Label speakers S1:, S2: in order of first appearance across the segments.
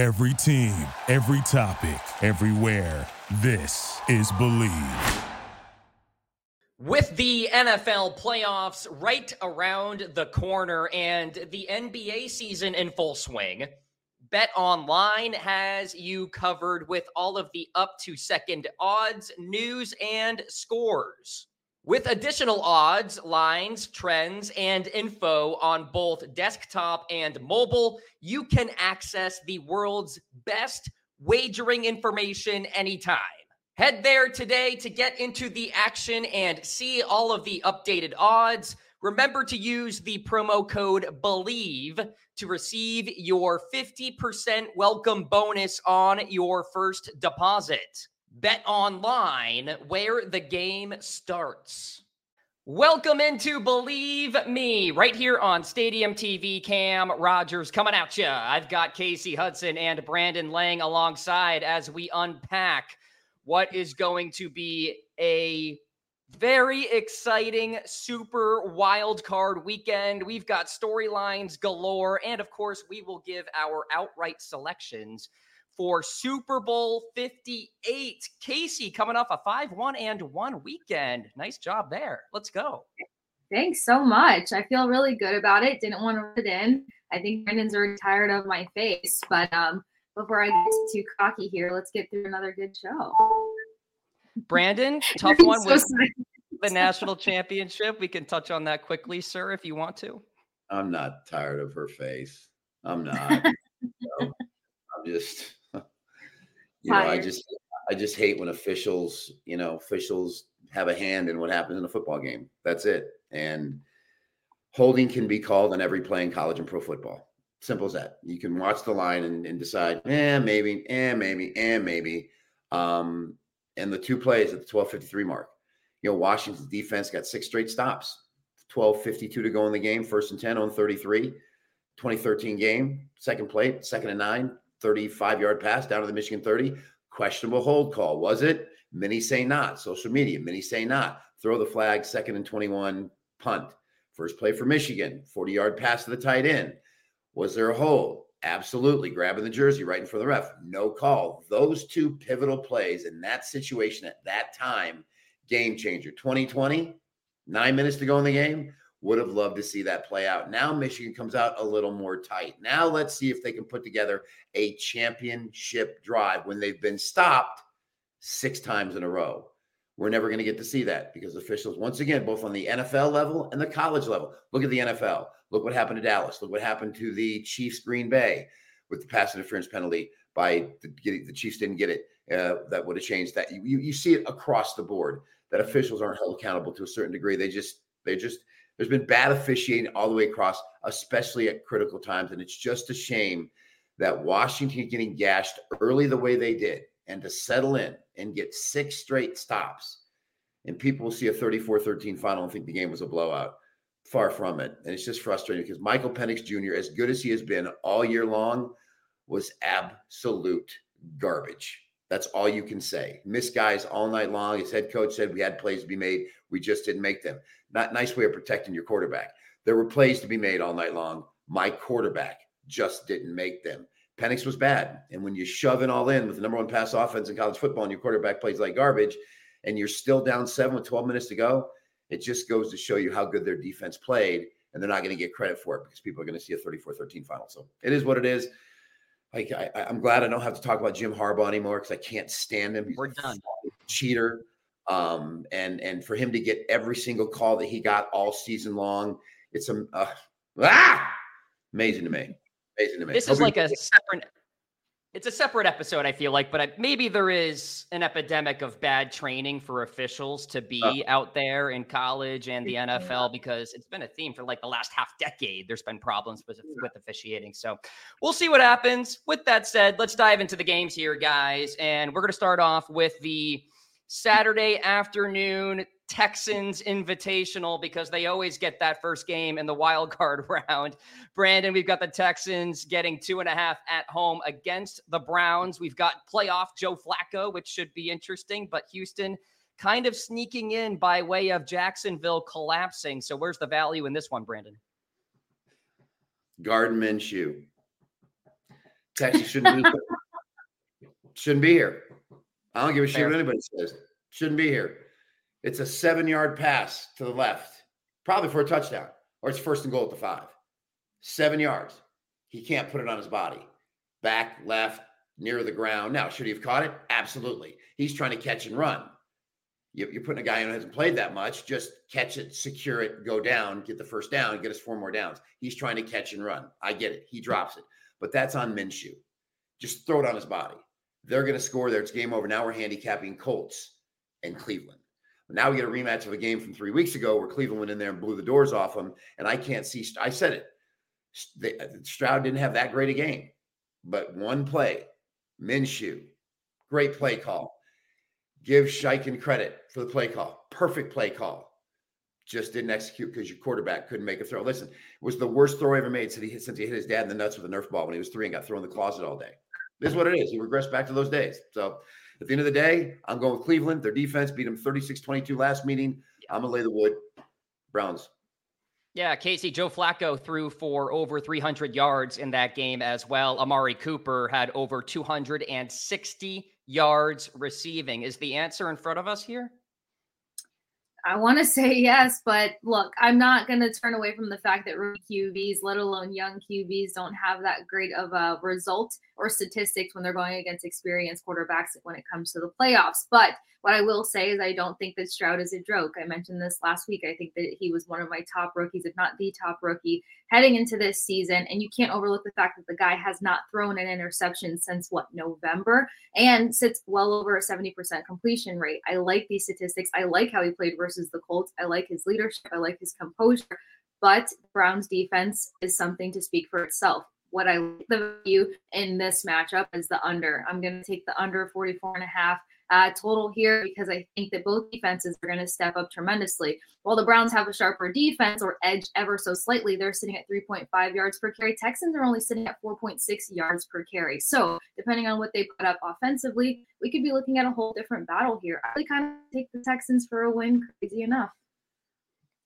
S1: Every team, every topic, everywhere. This is Bleav.
S2: With the NFL playoffs right around the corner and the NBA season in full swing, BetOnline has you covered with all of the up to second odds, news, and scores. With additional odds, lines, trends, and info on both desktop and mobile, you can access the world's best wagering information anytime. Head there today to get into the action and see all of the updated odds. Remember to use the promo code BELIEVE to receive your 50% welcome bonus on your first deposit. BetOnline where the game starts. Welcome into Bleav Me right here on Stadium TV. Cam Rogers coming at you. I've got Kasey Hudson and Brandon Lang alongside as we unpack what is going to be a very exciting super wild card weekend. We've got storylines galore. And of course, we will give our outright selections for Super Bowl 58. Kasey coming off a 5 1 and 1 weekend. Nice job there. Let's go.
S3: Thanks so much. I feel really good about it. Didn't want to put it in. I think Brandon's already tired of my face, but um, before I get too cocky here, let's get through another good show.
S2: Brandon, tough one so with the national championship. We can touch on that quickly, sir, if you want to.
S4: I'm not tired of her face. I'm not. I'm just, you know, I just, I just hate when officials, you know, officials have a hand in what happens in a football game. That's it. And holding can be called on every play in college and pro football. Simple as that. You can watch the line and, and decide, eh, maybe, eh, maybe, eh, maybe. Um, and the two plays at the 1253 mark. You know, Washington's defense got six straight stops, 1252 to go in the game, first and 10 on 33, 2013 game, second plate, second and nine, 35 yard pass down to the Michigan 30. Questionable hold call. Was it? Many say not. Social media, many say not. Throw the flag, second and 21, punt. First play for Michigan, 40 yard pass to the tight end. Was there a hold? Absolutely. Grabbing the jersey right in front of the ref. No call. Those two pivotal plays in that situation at that time, game changer. 2020, nine minutes to go in the game. Would have loved to see that play out. Now Michigan comes out a little more tight. Now let's see if they can put together a championship drive when they've been stopped six times in a row. We're never going to get to see that because officials, once again, both on the NFL level and the college level, look at the NFL. Look what happened to Dallas. Look what happened to the Chiefs Green Bay with the pass interference penalty by the, the Chiefs didn't get it. Uh, that would have changed that. You, you see it across the board that officials aren't held accountable to a certain degree. They just they just there's been bad officiating all the way across, especially at critical times, and it's just a shame that Washington getting gashed early the way they did and to settle in and get six straight stops. And people will see a 34 13 final and think the game was a blowout. Far from it. And it's just frustrating because Michael Penix Jr., as good as he has been all year long, was absolute garbage. That's all you can say. Missed guys all night long. His head coach said we had plays to be made. We just didn't make them. Not nice way of protecting your quarterback. There were plays to be made all night long. My quarterback just didn't make them. Penix was bad. And when you shove it all in with the number one pass offense in college football and your quarterback plays like garbage and you're still down seven with 12 minutes to go, it just goes to show you how good their defense played. And they're not going to get credit for it because people are going to see a 34 13 final. So it is what it is. Like I, am glad I don't have to talk about Jim Harbaugh anymore because I can't stand him.
S2: He's We're done.
S4: Cheater. Um, and and for him to get every single call that he got all season long, it's a uh, ah, amazing to me. Amazing to me.
S2: This is like a separate it's a separate episode i feel like but I, maybe there is an epidemic of bad training for officials to be uh, out there in college and the nfl because it's been a theme for like the last half decade. There's been problems with, with officiating. So we'll see what happens. With that said let's dive into the games here guys. And we're going to start off with the saturday afternoon Texans Invitational because they always get that first game in the wild card round. Brandon, we've got the Texans getting two and a half at home against the Browns. We've got playoff Joe Flacco, which should be interesting, but Houston kind of sneaking in by way of Jacksonville collapsing. So where's the value in this one, Brandon?
S4: Gardner Minshew. Texas shouldn't be shouldn't be here. I don't give a shit what anybody says. Shouldn't be here. It's a seven yard pass to the left, probably for a touchdown, or it's first and goal at the five. Seven yards. He can't put it on his body. Back, left, near the ground. Now, should he have caught it? Absolutely. He's trying to catch and run. You're putting a guy who hasn't played that much, just catch it, secure it, go down, get the first down, get us four more downs. He's trying to catch and run. I get it. He drops it, but that's on Minshew. Just throw it on his body. They're going to score there. It's game over. Now we're handicapping Colts and Cleveland. Now we get a rematch of a game from three weeks ago where Cleveland went in there and blew the doors off them. And I can't see. I said it. Uh, Stroud didn't have that great a game, but one play, Minshew, great play call. Give Steichen credit for the play call. Perfect play call. Just didn't execute because your quarterback couldn't make a throw. Listen, it was the worst throw ever made since he, since he hit his dad in the nuts with a Nerf ball when he was three and got thrown in the closet all day. This is what it is. He regressed back to those days. So at the end of the day, I'm going with Cleveland. Their defense beat them 36 22 last meeting. I'm going to lay the wood. Browns.
S2: Yeah, Kasey, Joe Flacco threw for over 300 yards in that game as well. Amari Cooper had over 260 yards receiving. Is the answer in front of us here?
S3: I want to say yes, but look, I'm not going to turn away from the fact that QBs, let alone young QBs, don't have that great of a result or statistics when they're going against experienced quarterbacks when it comes to the playoffs. But what I will say is I don't think that Stroud is a joke. I mentioned this last week. I think that he was one of my top rookies, if not the top rookie, heading into this season. And you can't overlook the fact that the guy has not thrown an interception since what November and sits well over a 70% completion rate. I like these statistics. I like how he played versus the Colts. I like his leadership. I like his composure. But Brown's defense is something to speak for itself what I like the view in this matchup is the under. I'm going to take the under 44 and a half uh, total here because I think that both defenses are going to step up tremendously. While the Browns have a sharper defense or edge ever so slightly, they're sitting at 3.5 yards per carry. Texans are only sitting at 4.6 yards per carry. So, depending on what they put up offensively, we could be looking at a whole different battle here. I really kind of take the Texans for a win, crazy enough.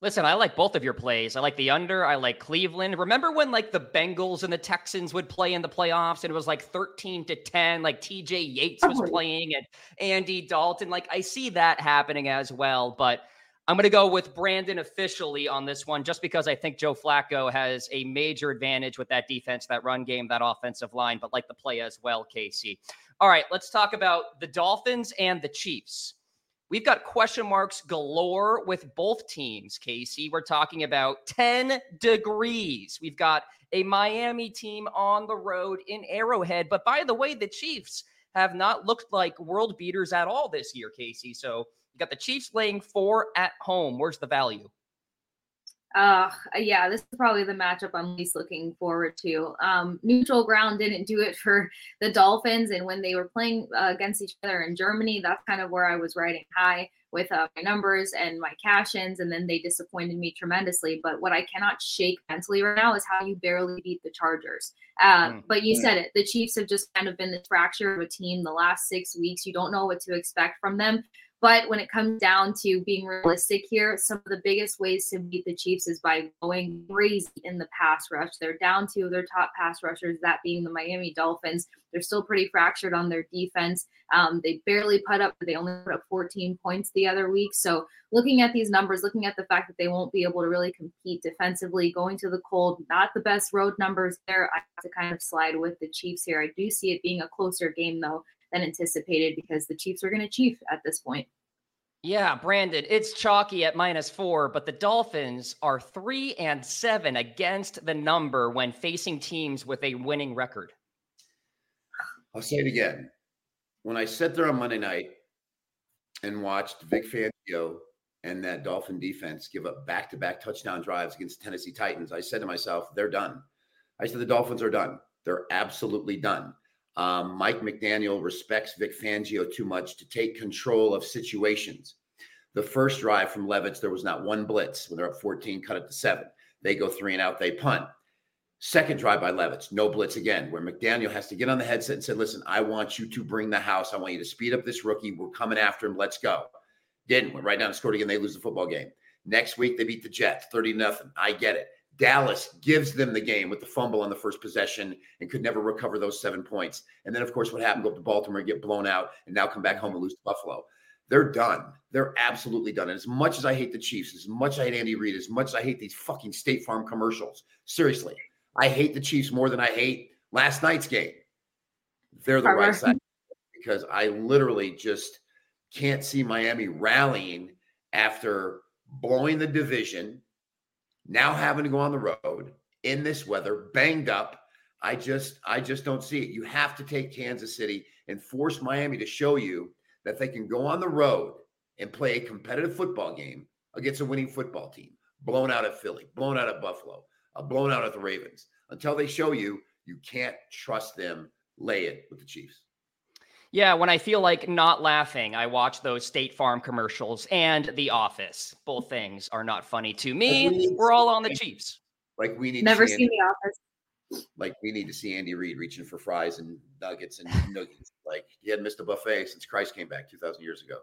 S2: Listen, I like both of your plays. I like the under. I like Cleveland. Remember when like the Bengals and the Texans would play in the playoffs and it was like 13 to 10, like TJ Yates was playing and Andy Dalton. Like I see that happening as well. But I'm going to go with Brandon officially on this one just because I think Joe Flacco has a major advantage with that defense, that run game, that offensive line, but like the play as well, Kasey. All right, let's talk about the Dolphins and the Chiefs. We've got question marks galore with both teams, Kasey. We're talking about 10 degrees. We've got a Miami team on the road in Arrowhead. But by the way, the Chiefs have not looked like world beaters at all this year, Kasey. So you got the Chiefs laying four at home. Where's the value?
S3: Uh, yeah, this is probably the matchup I'm least looking forward to. Um, neutral ground didn't do it for the Dolphins, and when they were playing uh, against each other in Germany, that's kind of where I was riding high with uh, my numbers and my cash ins, and then they disappointed me tremendously. But what I cannot shake mentally right now is how you barely beat the Chargers. Uh, mm But you said it, the Chiefs have just kind of been this fracture of a team the last six weeks. You don't know what to expect from them. But when it comes down to being realistic here, some of the biggest ways to beat the Chiefs is by going crazy in the pass rush. They're down to their top pass rushers, that being the Miami Dolphins. They're still pretty fractured on their defense. Um, they barely put up, they only put up 14 points the other week. So looking at these numbers, looking at the fact that they won't be able to really compete defensively, going to the cold, not the best road numbers there. I have to kind of slide with the Chiefs here. I do see it being a closer game though than anticipated because the Chiefs are going to chief at this point.
S2: Yeah, Brandon, it's chalky at minus four, but the Dolphins are three and seven against the number when facing teams with a winning record.
S4: I'll say it again. When I sat there on Monday night and watched Vic Fangio and that Dolphin defense give up back to back touchdown drives against the Tennessee Titans, I said to myself, they're done. I said, the Dolphins are done. They're absolutely done. Um, Mike McDaniel respects Vic Fangio too much to take control of situations. The first drive from Levis, there was not one blitz. When they're up 14, cut it to seven. They go three and out, they punt. Second drive by Levis, no blitz again, where McDaniel has to get on the headset and say, Listen, I want you to bring the house. I want you to speed up this rookie. We're coming after him. Let's go. Didn't. Went right down and scored again. They lose the football game. Next week, they beat the Jets 30 nothing. I get it. Dallas gives them the game with the fumble on the first possession and could never recover those seven points. And then, of course, what happened? Go up to Baltimore, get blown out, and now come back home and lose to Buffalo. They're done. They're absolutely done. And as much as I hate the Chiefs, as much as I hate Andy Reid, as much as I hate these fucking State Farm commercials, seriously, I hate the Chiefs more than I hate last night's game. They're the right side because I literally just can't see Miami rallying after blowing the division, now having to go on the road in this weather, banged up. I just I just don't see it. You have to take Kansas City and force Miami to show you that they can go on the road and play a competitive football game against a winning football team, blown out at Philly, blown out at Buffalo, uh, blown out at the Ravens. Until they show you, you can't trust them. Lay it with the Chiefs.
S2: Yeah, when I feel like not laughing, I watch those State Farm commercials and The Office. Both things are not funny to me. We're all on the Chiefs.
S4: Like we need
S3: never seen The Office.
S4: Like we need to see Andy Reid reaching for fries and nuggets and nuggets. Like he hadn't missed a buffet since Christ came back two thousand years ago.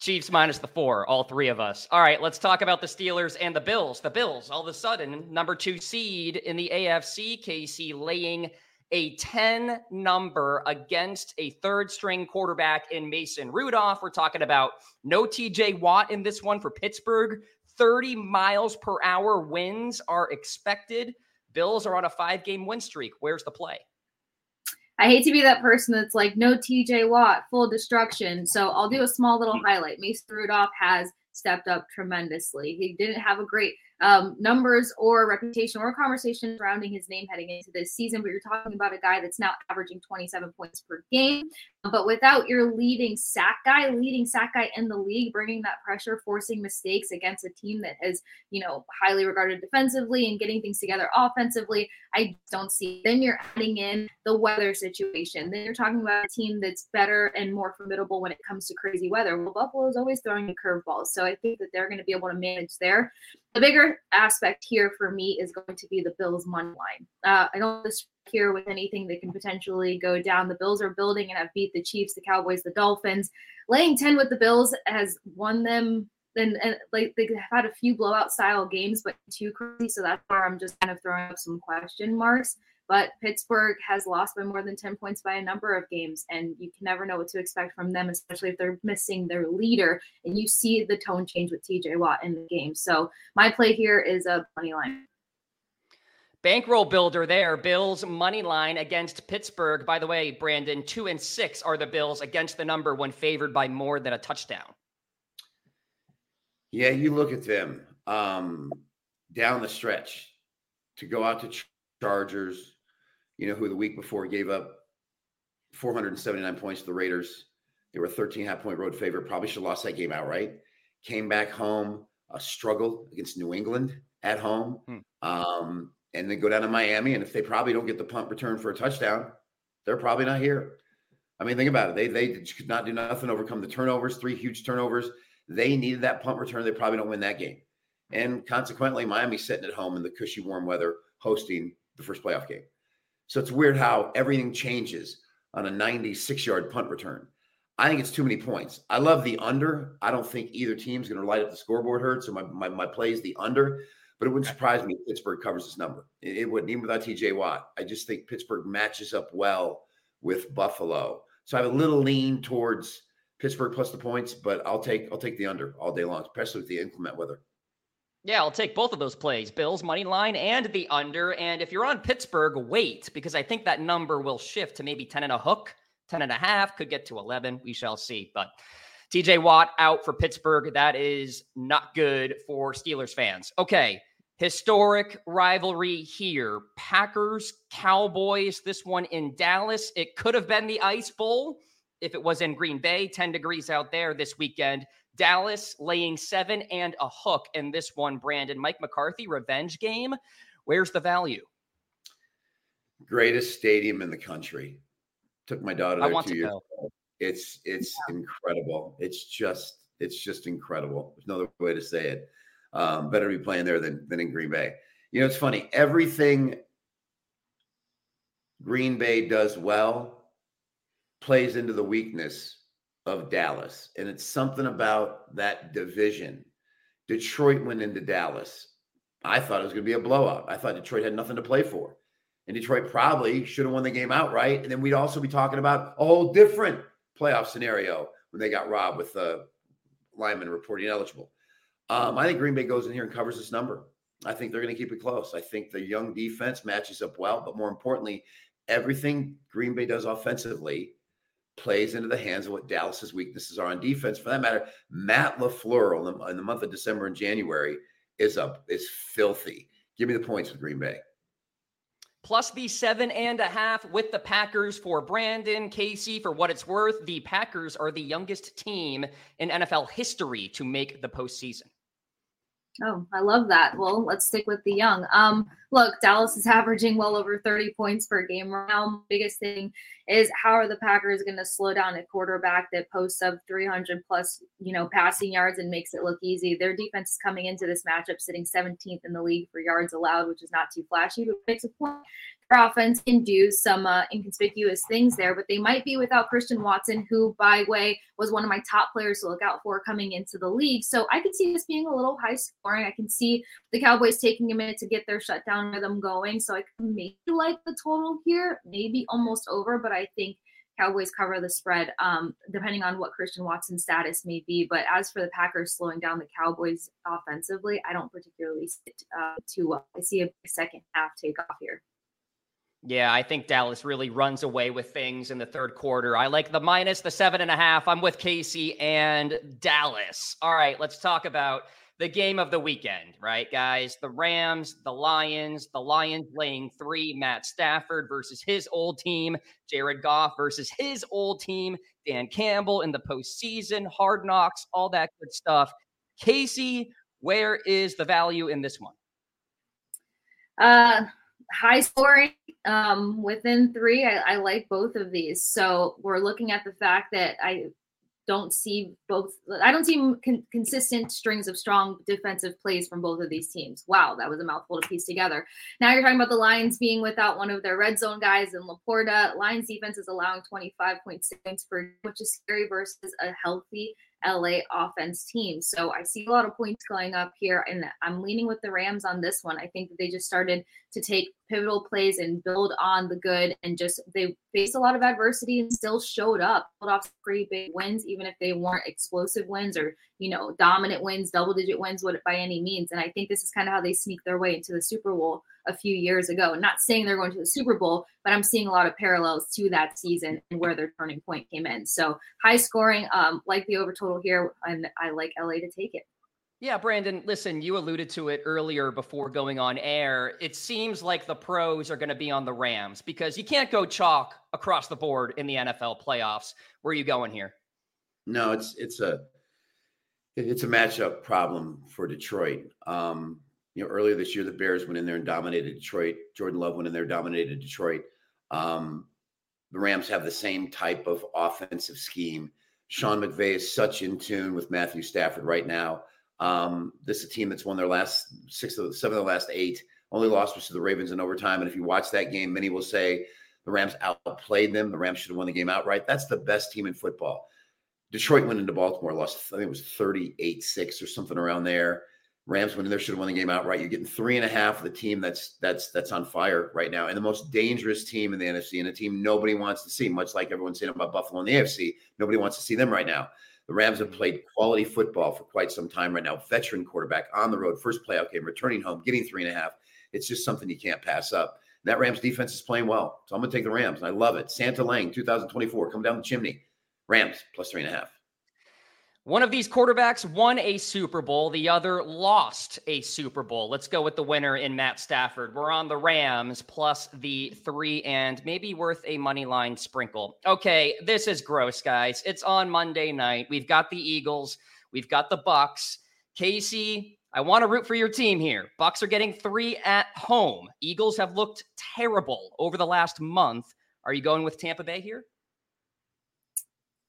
S2: Chiefs minus the four, all three of us. All right, let's talk about the Steelers and the Bills. The Bills, all of a sudden, number two seed in the AFC. KC laying a 10 number against a third string quarterback in Mason Rudolph. We're talking about no TJ Watt in this one for Pittsburgh. 30 miles per hour winds are expected. Bills are on a five game win streak. Where's the play?
S3: I hate to be that person that's like, no TJ Watt, full destruction. So I'll do a small little mm. highlight. Mason Rudolph has stepped up tremendously. He didn't have a great um, numbers or reputation or conversation surrounding his name heading into this season, but you're talking about a guy that's now averaging 27 points per game. But without your leading sack guy, leading sack guy in the league, bringing that pressure, forcing mistakes against a team that is, you know, highly regarded defensively and getting things together offensively, I don't see. Then you're adding in the weather situation. Then you're talking about a team that's better and more formidable when it comes to crazy weather. Well, Buffalo is always throwing a curveball, so I think that they're going to be able to manage there. The bigger aspect here for me is going to be the Bills money line. Uh, I don't here with anything that can potentially go down. The Bills are building and have beat the Chiefs, the Cowboys, the Dolphins. Laying 10 with the Bills has won them and, and like they've had a few blowout style games, but too crazy. So that's where I'm just kind of throwing up some question marks. But Pittsburgh has lost by more than 10 points by a number of games, and you can never know what to expect from them, especially if they're missing their leader. And you see the tone change with TJ Watt in the game. So my play here is a money line.
S2: Bankroll builder there. Bills money line against Pittsburgh. By the way, Brandon, two and six are the Bills against the number when favored by more than a touchdown.
S4: Yeah, you look at them um, down the stretch to go out to Chargers, you know, who the week before gave up 479 points to the Raiders. They were 13 half point road favorite. Probably should have lost that game outright. Came back home, a struggle against New England at home. Hmm. Um, and then go down to Miami. And if they probably don't get the punt return for a touchdown, they're probably not here. I mean, think about it. They they could not do nothing, overcome the turnovers, three huge turnovers. They needed that punt return. They probably don't win that game. And consequently, Miami's sitting at home in the cushy, warm weather, hosting the first playoff game. So it's weird how everything changes on a 96 yard punt return. I think it's too many points. I love the under. I don't think either team's going to light up the scoreboard hurt. So my, my, my play is the under. But it wouldn't surprise me if Pittsburgh covers this number. It, it wouldn't, even without TJ Watt. I just think Pittsburgh matches up well with Buffalo. So I have a little lean towards Pittsburgh plus the points, but I'll take I'll take the under all day long, especially with the inclement weather.
S2: Yeah, I'll take both of those plays, Bills money line and the under. And if you're on Pittsburgh, wait, because I think that number will shift to maybe 10 and a hook, 10 and a half, could get to 11. We shall see. But TJ Watt out for Pittsburgh. That is not good for Steelers fans. Okay. Historic rivalry here. Packers, Cowboys, this one in Dallas. It could have been the Ice Bowl if it was in Green Bay, 10 degrees out there this weekend. Dallas laying seven and a hook in this one, Brandon. Mike McCarthy, revenge game. Where's the value?
S4: Greatest stadium in the country. Took my daughter there two years ago. It's it's yeah. incredible. It's just it's just incredible. There's no other way to say it. Um, better be playing there than than in Green Bay. You know, it's funny. Everything Green Bay does well plays into the weakness of Dallas. And it's something about that division. Detroit went into Dallas I thought it was going to be a blowout. I thought Detroit had nothing to play for. And Detroit probably should have won the game outright. And then we'd also be talking about a whole different playoff scenario when they got robbed with the lineman reporting eligible. Um, I think Green Bay goes in here and covers this number. I think they're going to keep it close. I think the young defense matches up well, but more importantly, everything Green Bay does offensively plays into the hands of what Dallas's weaknesses are on defense. For that matter, Matt LaFleur in the, in the month of December and January is up is filthy. Give me the points with Green Bay.
S2: Plus the seven and a half with the Packers for Brandon Kasey. For what it's worth, the Packers are the youngest team in NFL history to make the postseason.
S3: Oh, I love that. Well, let's stick with the young. Um, look, Dallas is averaging well over 30 points per game right now. Biggest thing is how are the Packers going to slow down a quarterback that posts up 300 plus, you know, passing yards and makes it look easy. Their defense is coming into this matchup sitting 17th in the league for yards allowed, which is not too flashy, but makes a point offense can do some uh, inconspicuous things there, but they might be without Christian Watson, who, by way, was one of my top players to look out for coming into the league. So I can see this being a little high scoring. I can see the Cowboys taking a minute to get their shutdown rhythm going. So I can maybe like the total here, maybe almost over, but I think Cowboys cover the spread, um, depending on what Christian Watson's status may be. But as for the Packers slowing down the Cowboys offensively, I don't particularly sit uh, too well. I see a second half takeoff here.
S2: Yeah, I think Dallas really runs away with things in the third quarter. I like the minus the seven and a half. I'm with Kasey and Dallas. All right, let's talk about the game of the weekend, right, guys? The Rams, the Lions, the Lions laying three, Matt Stafford versus his old team, Jared Goff versus his old team, Dan Campbell in the postseason, hard knocks, all that good stuff. Kasey, where is the value in this one?
S3: Uh, high scoring um, within three. I, I, like both of these. So we're looking at the fact that I don't see both. I don't see con- consistent strings of strong defensive plays from both of these teams. Wow, that was a mouthful to piece together. Now you're talking about the Lions being without one of their red zone guys in LaPorta. Lions defense is allowing 25.6 points per, which is scary versus a healthy LA offense team. So I see a lot of points going up here, and I'm leaning with the Rams on this one. I think that they just started to take pivotal plays and build on the good, and just they faced a lot of adversity and still showed up, pulled off pretty big wins, even if they weren't explosive wins or you know dominant wins, double digit wins, what by any means. And I think this is kind of how they sneak their way into the Super Bowl a few years ago. Not saying they're going to the Super Bowl, but I'm seeing a lot of parallels to that season and where their turning point came in. So high scoring, um, like the over total here, and I like LA to take it.
S2: Yeah, Brandon, listen, you alluded to it earlier before going on air. It seems like the pros are going to be on the Rams because you can't go chalk across the board in the NFL playoffs. Where are you going here?
S4: No, it's it's a it's a matchup problem for Detroit. Um, you know, earlier this year, the Bears went in there and dominated Detroit. Jordan Love went in there, dominated Detroit. Um, the Rams have the same type of offensive scheme. Sean McVay is such in tune with Matthew Stafford right now. Um, this is a team that's won their last six of the seven of the last eight. Only loss was to the Ravens in overtime. And if you watch that game, many will say the Rams outplayed them. The Rams should have won the game outright. That's the best team in football. Detroit went into Baltimore, lost, I think it was 38 6 or something around there. Rams went in there, should have won the game outright. You're getting three and a half of the team that's that's that's on fire right now, and the most dangerous team in the NFC, and a team nobody wants to see. Much like everyone's saying about Buffalo in the AFC, nobody wants to see them right now. The Rams have mm-hmm. played quality football for quite some time right now. Veteran quarterback on the road, first playoff game, returning home, getting three and a half. It's just something you can't pass up. That Rams defense is playing well, so I'm going to take the Rams. I love it. Santa Lang, 2024, come down the chimney. Rams plus three and a half.
S2: One of these quarterbacks won a Super Bowl, the other lost a Super Bowl. Let's go with the winner in Matt Stafford. We're on the Rams plus the three and maybe worth a money line sprinkle. Okay, this is gross, guys. It's on Monday night. We've got the Eagles, we've got the Bucs. Kasey, I want to root for your team here. Bucs are getting three at home. Eagles have looked terrible over the last month. Are you going with Tampa Bay here?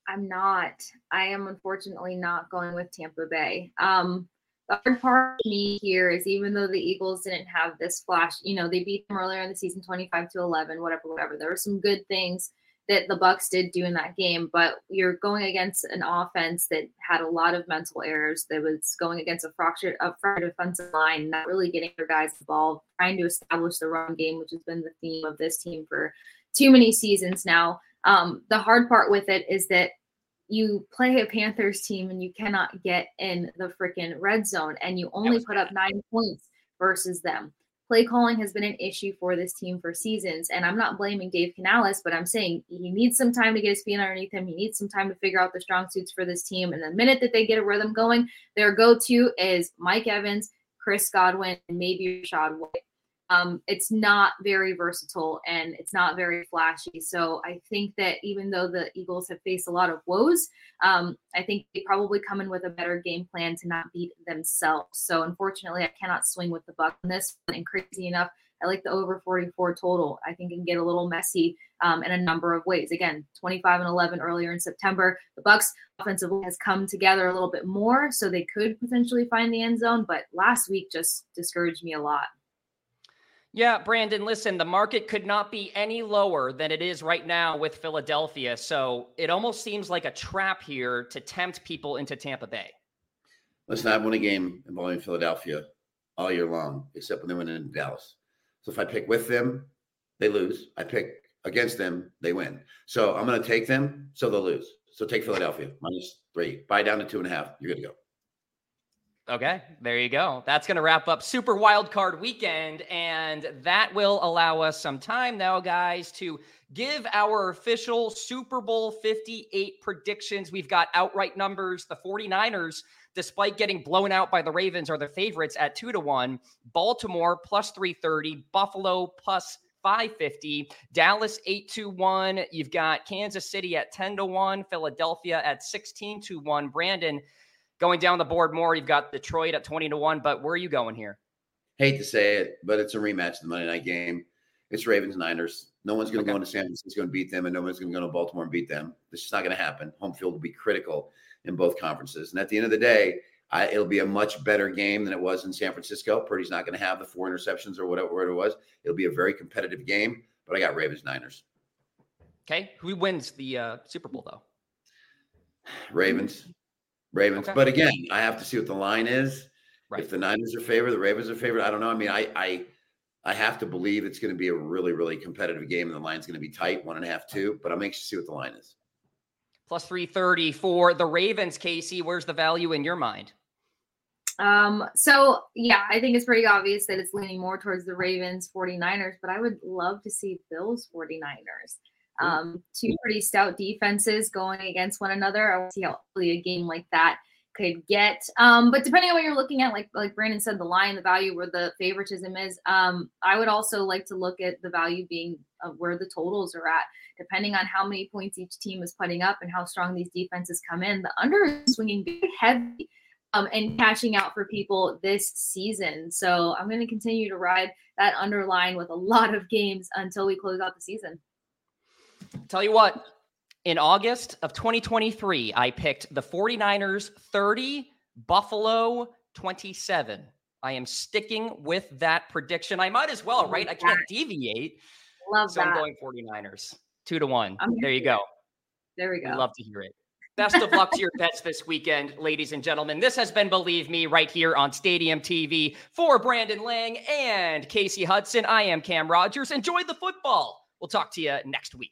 S3: I'm not. I am unfortunately not going with Tampa Bay. Um, the hard part for me here is even though the Eagles didn't have this flash, you know, they beat them earlier in the season 25 to 11, whatever, whatever. There were some good things that the Bucs did do in that game, but you're going against an offense that had a lot of mental errors. That was going against a fractured, a fractured defensive line, not really getting their guys involved, trying to establish the run game, which has been the theme of this team for too many seasons now. Um, the hard part with it is that you play a Panthers team and you cannot get in the freaking red zone, and you only put up nine points versus them play calling has been an issue for this team for seasons. And I'm not blaming Dave Canales, but I'm saying he needs some time to get his feet underneath him. He needs some time to figure out the strong suits for this team. And the minute that they get a rhythm going, their go to is Mike Evans, Chris Godwin, and maybe Rachaad White um, it's not very versatile and it's not very flashy. So I think that even though the Eagles have faced a lot of woes, um, I think they probably come in with a better game plan to not beat themselves. So unfortunately, I cannot swing with the buck on this. And crazy enough, I like the over 44 total. I think it can get a little messy um, in a number of ways. Again, 25 and 11 earlier in September. The Bucs offensively has come together a little bit more, so they could potentially find the end zone. But last week just discouraged me a lot.
S2: Yeah, Brandon, listen, the market could not be any lower than it is right now with Philadelphia. So it almost seems like a trap here to tempt people into Tampa Bay.
S4: Listen, I've won a game involving Philadelphia all year long, except when they went in Dallas. So if I pick with them, they lose. I pick against them, they win. So I'm going to take them, so they'll lose. So take Philadelphia minus three, buy down to two and a half. You're good to go.
S2: Okay, there you go. That's going to wrap up Super Wild Card Weekend, and that will allow us some time now, guys, to give our official Super Bowl 58 predictions. We've got outright numbers. The 49ers, despite getting blown out by the Ravens, are the favorites at 2 to 1. Baltimore plus 330, Buffalo plus 550, Dallas 8 to 1. You've got Kansas City at 10 to 1, Philadelphia at 16 to 1. Brandon, Going down the board more, you've got Detroit at 20 to 1, but where are you going here?
S4: Hate to say it, but it's a rematch of the Monday night game. It's Ravens Niners. No one's going to okay. go into San Francisco and beat them, and no one's going to go to Baltimore and beat them. This is not going to happen. Home field will be critical in both conferences. And at the end of the day, I, it'll be a much better game than it was in San Francisco. Purdy's not going to have the four interceptions or whatever it was. It'll be a very competitive game, but I got Ravens Niners.
S2: Okay. Who wins the uh, Super Bowl, though?
S4: Ravens. Ravens. Okay. But again, I have to see what the line is. Right. If the Niners are favored, the Ravens are favored. I don't know. I mean, I I I have to believe it's going to be a really, really competitive game and the line's going to be tight, one and a half, two. But I'm anxious to see what the line is.
S2: Plus 330 for the Ravens, Kasey. Where's the value in your mind?
S3: Um, so yeah, I think it's pretty obvious that it's leaning more towards the Ravens 49ers, but I would love to see Bills 49ers. Um, two pretty stout defenses going against one another. I want to see how ugly a game like that could get. Um, but depending on what you're looking at, like like Brandon said, the line, the value, where the favoritism is. Um, I would also like to look at the value being of where the totals are at, depending on how many points each team is putting up and how strong these defenses come in. The under is swinging very heavy. Um, and cashing out for people this season. So I'm going to continue to ride that underline with a lot of games until we close out the season.
S2: Tell you what, in August of 2023, I picked the 49ers 30, Buffalo 27. I am sticking with that prediction. I might as well, right? I can't deviate.
S3: Love
S2: so
S3: that.
S2: I'm going 49ers. Two to one. There you go.
S3: There we go.
S2: love to hear it. Best of luck to your bets this weekend, ladies and gentlemen. This has been Bleav Me right here on Stadium TV for Brandon Lang and Kasey Hudson. I am Cam Rogers. Enjoy the football. We'll talk to you next week.